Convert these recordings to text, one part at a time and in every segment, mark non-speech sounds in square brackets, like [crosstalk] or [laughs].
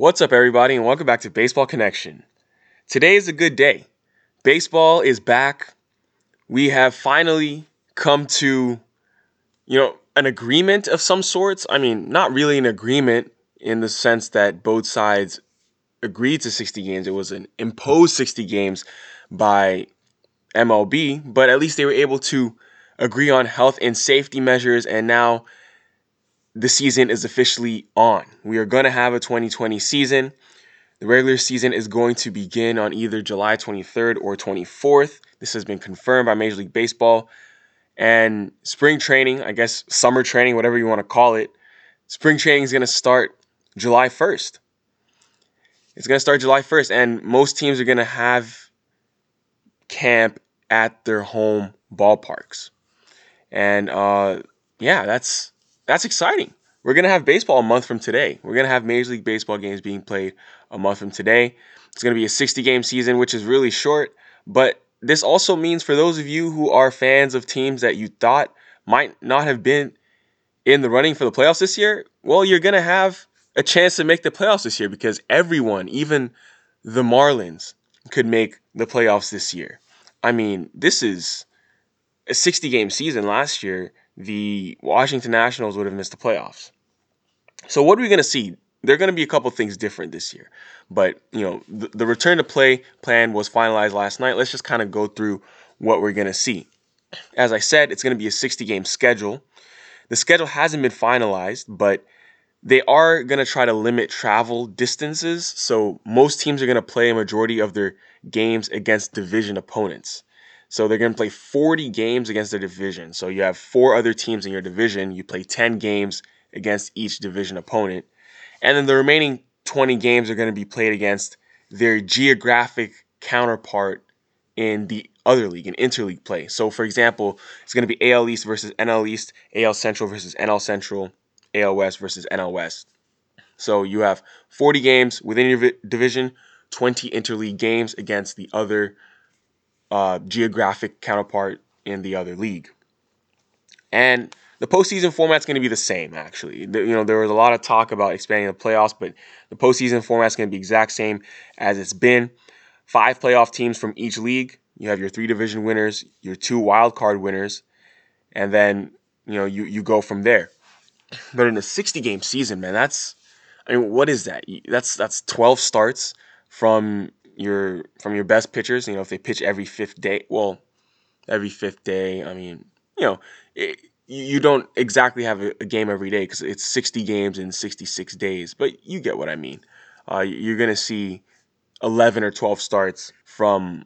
What's up, everybody, and welcome back to Baseball Connection. Today is a good day. Baseball is back. We have finally come to, you know, an agreement of some sorts. I mean, not really an agreement in the sense that both sides agreed to 60 games. It was an imposed 60 games by MLB, but at least they were able to agree on health and safety measures, and now the season is officially on. We are going to have a 2020 season. The regular season is going to begin on either July 23rd or 24th. This has been confirmed by Major League Baseball. And spring training, I guess summer training, whatever you want to call it, spring training is going to start July 1st. It's going to start July 1st, and most teams are going to have camp at their home ballparks. And uh, yeah, that's that's exciting. We're gonna have baseball a month from today. We're gonna have Major League Baseball games being played a month from today. It's gonna be a 60 game season, which is really short. But this also means for those of you who are fans of teams that you thought might not have been in the running for the playoffs this year, well, you're gonna have a chance to make the playoffs this year because everyone, even the Marlins, could make the playoffs this year. I mean, this is a 60 game season last year. The Washington Nationals would have missed the playoffs. So, what are we going to see? There are going to be a couple things different this year. But, you know, the, the return to play plan was finalized last night. Let's just kind of go through what we're going to see. As I said, it's going to be a 60 game schedule. The schedule hasn't been finalized, but they are going to try to limit travel distances. So most teams are going to play a majority of their games against division opponents. So they're going to play 40 games against their division. So you have four other teams in your division. You play 10 games against each division opponent. And then the remaining 20 games are going to be played against their geographic counterpart in the other league, in interleague play. So, for example, it's going to be AL East versus NL East, AL Central versus NL Central, AL West versus NL West. So you have 40 games within your division, 20 interleague games against the other uh, geographic counterpart in the other league. And the postseason format's going to be the same, actually. The, you know, there was a lot of talk about expanding the playoffs, but the postseason format's going to be exact same as it's been. Five playoff teams from each league. You have your three division winners, your two wild card winners, and then you know you you go from there. But in a 60 game season, man, that's I mean, what is that? That's that's 12 starts from your from your best pitchers. You know, if they pitch every fifth day, well, every fifth day. I mean, you know, it, you don't exactly have a, a game every day because it's 60 games in 66 days. But you get what I mean. Uh, you're gonna see 11 or 12 starts from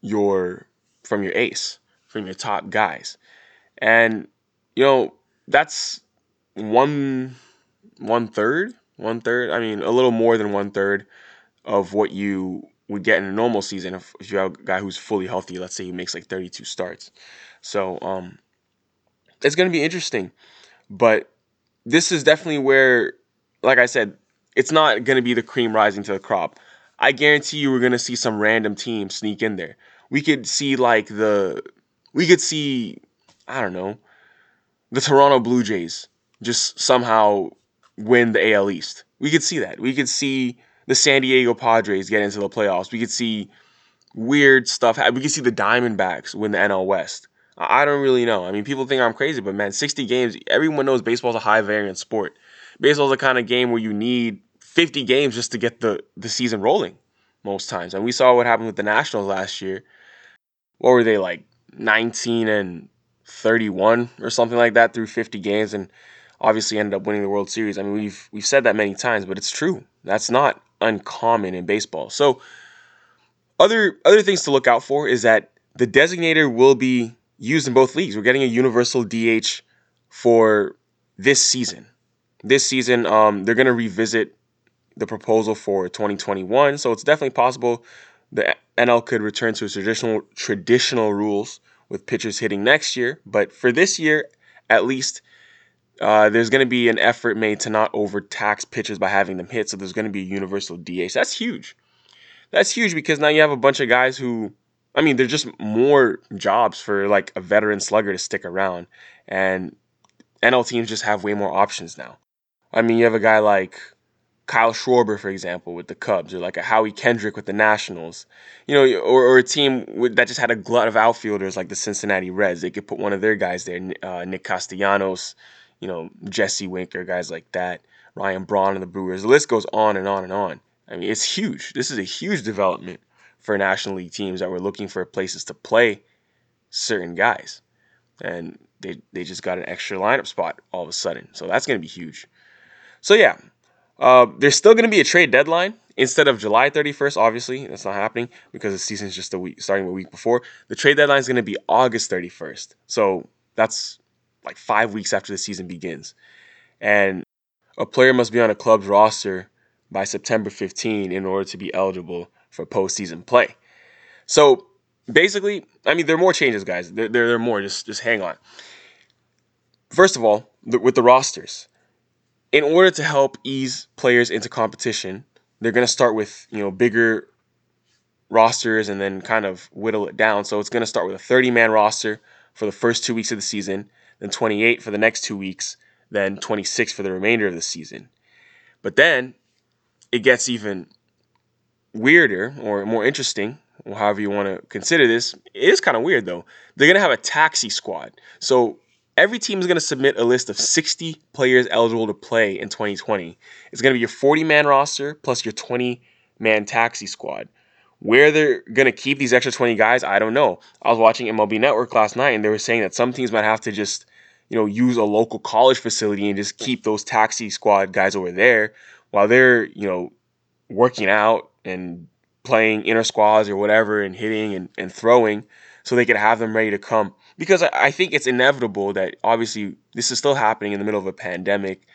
your from your ace, from your top guys, and you know that's one one third, one third. I mean, a little more than one third of what you would get in a normal season if, if you have a guy who's fully healthy. Let's say he makes like 32 starts. So um, it's going to be interesting, but this is definitely where, like I said, it's not going to be the cream rising to the crop. I guarantee you, we're going to see some random team sneak in there. We could see like the, we could see, I don't know, the Toronto Blue Jays just somehow win the AL East. We could see that. We could see the San Diego Padres get into the playoffs. We could see weird stuff. We could see the Diamondbacks win the NL West. I don't really know. I mean, people think I'm crazy, but man, 60 games, everyone knows baseball's a high variance sport. Baseball's the kind of game where you need 50 games just to get the, the season rolling most times. And we saw what happened with the Nationals last year. What were they like 19 and 31 or something like that through 50 games and obviously ended up winning the World Series. I mean, we've we've said that many times, but it's true. That's not uncommon in baseball. So other other things to look out for is that the designator will be used in both leagues. We're getting a universal DH for this season. This season, um, they're going to revisit the proposal for 2021, so it's definitely possible the NL could return to its traditional traditional rules with pitchers hitting next year. But for this year, at least, uh, there's going to be an effort made to not overtax pitchers by having them hit. So there's going to be a universal DH. That's huge. That's huge because now you have a bunch of guys who, I mean, there's just more jobs for like a veteran slugger to stick around. And NL teams just have way more options now. I mean, you have a guy like Kyle Schwarber, for example, with the Cubs, or like a Howie Kendrick with the Nationals, you know, or, or a team with, that just had a glut of outfielders like the Cincinnati Reds. They could put one of their guys there, uh, Nick Castellanos, you know, Jesse Winker, guys like that, Ryan Braun and the Brewers. The list goes on and on and on. I mean, it's huge. This is a huge development for National League teams that were looking for places to play certain guys. And they, they just got an extra lineup spot all of a sudden. So that's going to be huge. So, yeah, uh, there's still going to be a trade deadline instead of July 31st. Obviously, that's not happening because the season's just a week starting a week before. The trade deadline is going to be August 31st. So that's like five weeks after the season begins, and a player must be on a club's roster by September 15 in order to be eligible for postseason play. So basically, I mean, there are more changes, guys. There, there, there are more. Just, just hang on. First of all, with the rosters, in order to help ease players into competition, they're going to start with you know bigger rosters and then kind of whittle it down. So it's going to start with a 30 man roster for the first two weeks of the season, then 28 for the next two weeks, then 26 for the remainder of the season. But then it gets even weirder or more interesting, however you want to consider this. It is kind of weird though. They're going to have a taxi squad. So Every team is going to submit a list of 60 players eligible to play in 2020. It's going to be your 40 man roster plus your 20 man taxi squad. Where they're going to keep these extra 20 guys, I don't know. I was watching MLB Network last night and they were saying that some teams might have to just, you know, use a local college facility and just keep those taxi squad guys over there while they're, you know, working out and playing inner squads or whatever and hitting and, and throwing so they could have them ready to come because I, think it's inevitable that obviously this is still happening in the middle of a pandemic.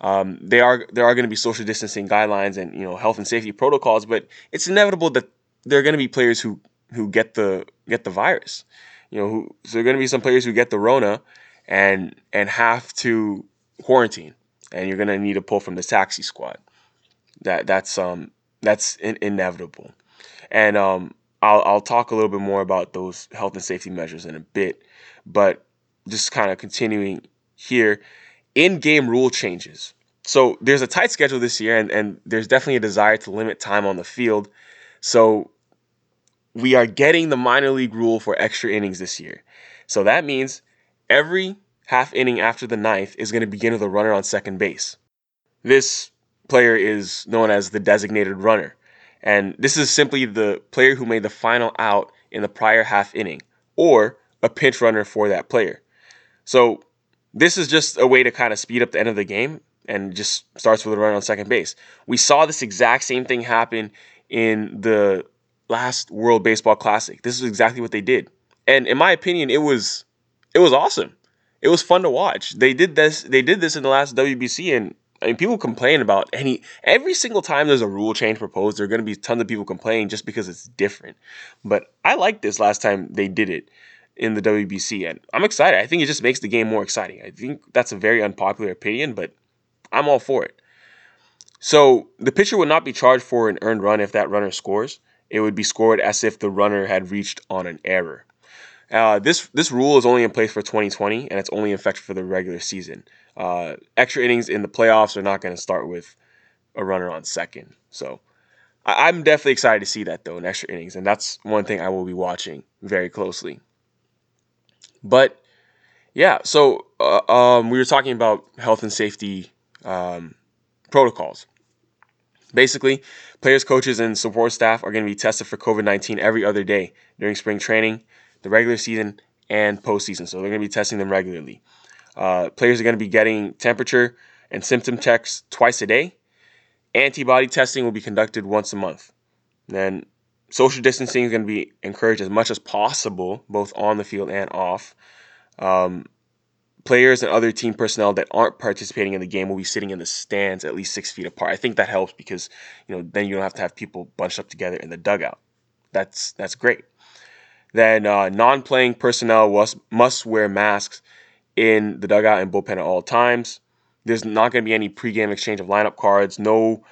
Um, they are there are going to be social distancing guidelines and you know health and safety protocols, but it's inevitable that there are going to be players who who get the get the virus. You know, who, so there are going to be some players who get the Rona and and have to quarantine, and you're going to need to pull from the taxi squad. That that's um that's in, inevitable, and um I'll, I'll talk a little bit more about those health and safety measures in a bit, but just kind of continuing here, in game rule changes. So there's a tight schedule this year, and, and there's definitely a desire to limit time on the field. So we are getting the minor league rule for extra innings this year. So that means every half inning after the ninth is going to begin with a runner on second base. This player is known as the designated runner. And this is simply the player who made the final out in the prior half inning or a pinch runner for that player. So this is just a way to kind of speed up the end of the game and just starts with a runner on second base. We saw this exact same thing happen in the last World Baseball Classic. This is exactly what they did. And in my opinion, it was it was awesome. It was fun to watch. They did this they did this in the last WBC and I mean, people complain about any every single time there's a rule change proposed. There are going to be tons of people complaining just because it's different. But I liked this last time they did it in the WBC, and I'm excited. I think it just makes the game more exciting. I think that's a very unpopular opinion, but I'm all for it. So the pitcher would not be charged for an earned run if that runner scores. It would be scored as if the runner had reached on an error. Uh, this this rule is only in place for 2020, and it's only in effect for the regular season. Uh, extra innings in the playoffs are not going to start with a runner on second. So I- am definitely excited to see that though in extra innings, and that's one thing I will be watching very closely. But yeah, so uh, um, we were talking about health and safety um, protocols. Basically, players, coaches, and support staff are going to be tested for COVID 19 every other day during spring training, the regular season, and postseason. So they're going to be testing them regularly. Uh, players are going to be getting temperature and symptom checks twice a day. Antibody testing will be conducted once a month. Then social distancing is going to be encouraged as much as possible, both on the field and off. Um, players and other team personnel that aren't participating in the game will be sitting in the stands at least six feet apart. I think that helps because you know then you don't have to have people bunched up together in the dugout. That's that's great. Then uh, non-playing personnel must must wear masks in the dugout and bullpen at all times. There's not going to be any pregame exchange of lineup cards, no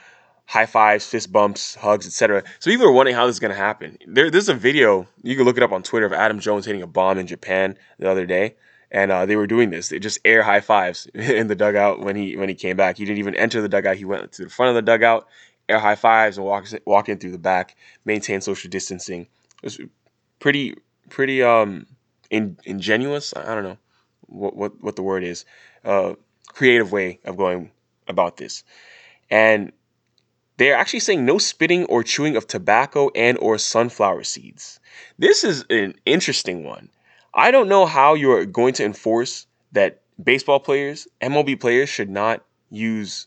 high fives, fist bumps, hugs, etc. So people are wondering how this is going to happen. There, there's a video you can look it up on Twitter of Adam Jones hitting a bomb in Japan the other day, and uh, they were doing this. They just air high fives [laughs] in the dugout when he when he came back. He didn't even enter the dugout. He went to the front of the dugout, air high fives, and walk walk in through the back, maintain social distancing. It was pretty pretty um in, ingenuous. I don't know what what what the word is. Uh, creative way of going about this, and they're actually saying no spitting or chewing of tobacco and or sunflower seeds. This is an interesting one I don't know how you're going to enforce that baseball players, MLB players, should not use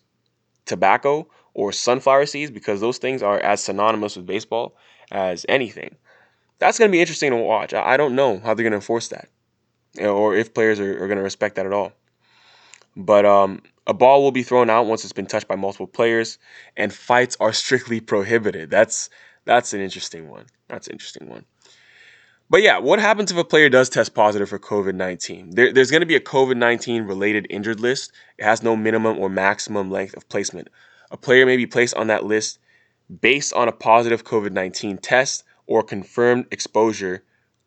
tobacco or sunflower seeds because those things are as synonymous with baseball as anything. That's going to be interesting to watch. I don't know how they're going to enforce that or if players are, are going to respect that at all. But um, a ball will be thrown out once it's been touched by multiple players, and fights are strictly prohibited. That's that's an interesting one. That's an interesting one. But yeah, what happens if a player does test positive for COVID 19? There, there's going to be a COVID 19 related injured list. It has no minimum or maximum length of placement. A player may be placed on that list based on a positive COVID 19 test or confirmed exposure,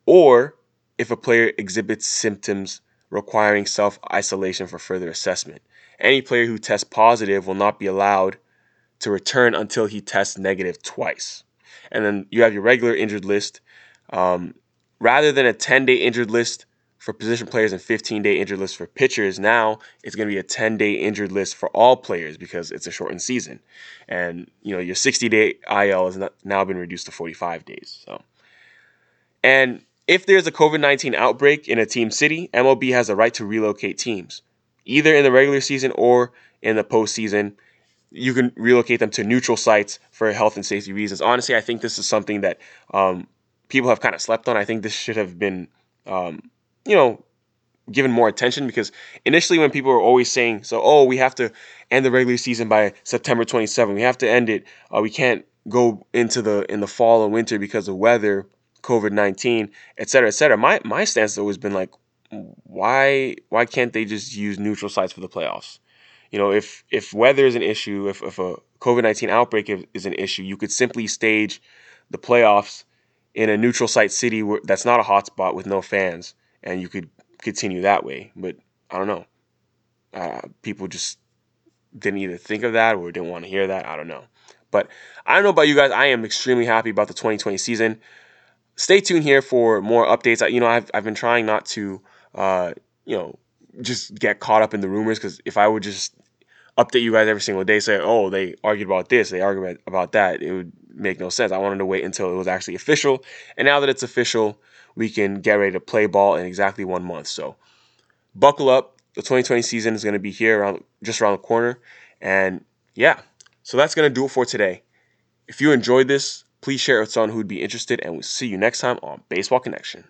or if a player exhibits symptoms requiring self isolation for further assessment. Any player who tests positive will not be allowed to return until he tests negative twice. And then you have your regular injured list. Um, rather than a 10 day injured list for position players and 15 day injured list for pitchers, now it's going to be a 10 day injured list for all players because it's a shortened season. And, you know, your 60 day IL has now been reduced to 45 days. So, and if there's a COVID 19 outbreak in a team city, MLB has a right to relocate teams, either in the regular season or in the postseason. You can relocate them to neutral sites for health and safety reasons. Honestly, I think this is something that um, people have kind of slept on. I think this should have been, um, you know, given more attention because initially when people were always saying, so, oh, we have to end the regular season by September 27, we have to end it, uh, we can't go into the in the fall and winter because of weather, COVID 19, et cetera, et cetera. My my stance has always been like, why why can't they just use neutral sites for the playoffs? You know, if if weather is an issue, if if a COVID 19 outbreak is an issue, you could simply stage the playoffs in a neutral site city where, that's not a hotspot with no fans, and you could continue that way. But I don't know. Uh, people just didn't either think of that or didn't want to hear that. I don't know. But I don't know about you guys. I am extremely happy about the 2020 season. Stay tuned here for more updates. You know, I've, I've been trying not to, uh, you know, just get caught up in the rumors because if I would just update you guys every single day, say, oh, they argued about this, they argued about that, it would make no sense. I wanted to wait until it was actually official. And now that it's official, we can get ready to play ball in exactly one month. So buckle up. The 2020 season is going to be here around just around the corner. And yeah, so that's going to do it for today. If you enjoyed this, please share it with someone who would be interested, and we'll see you next time on Baseball Connection.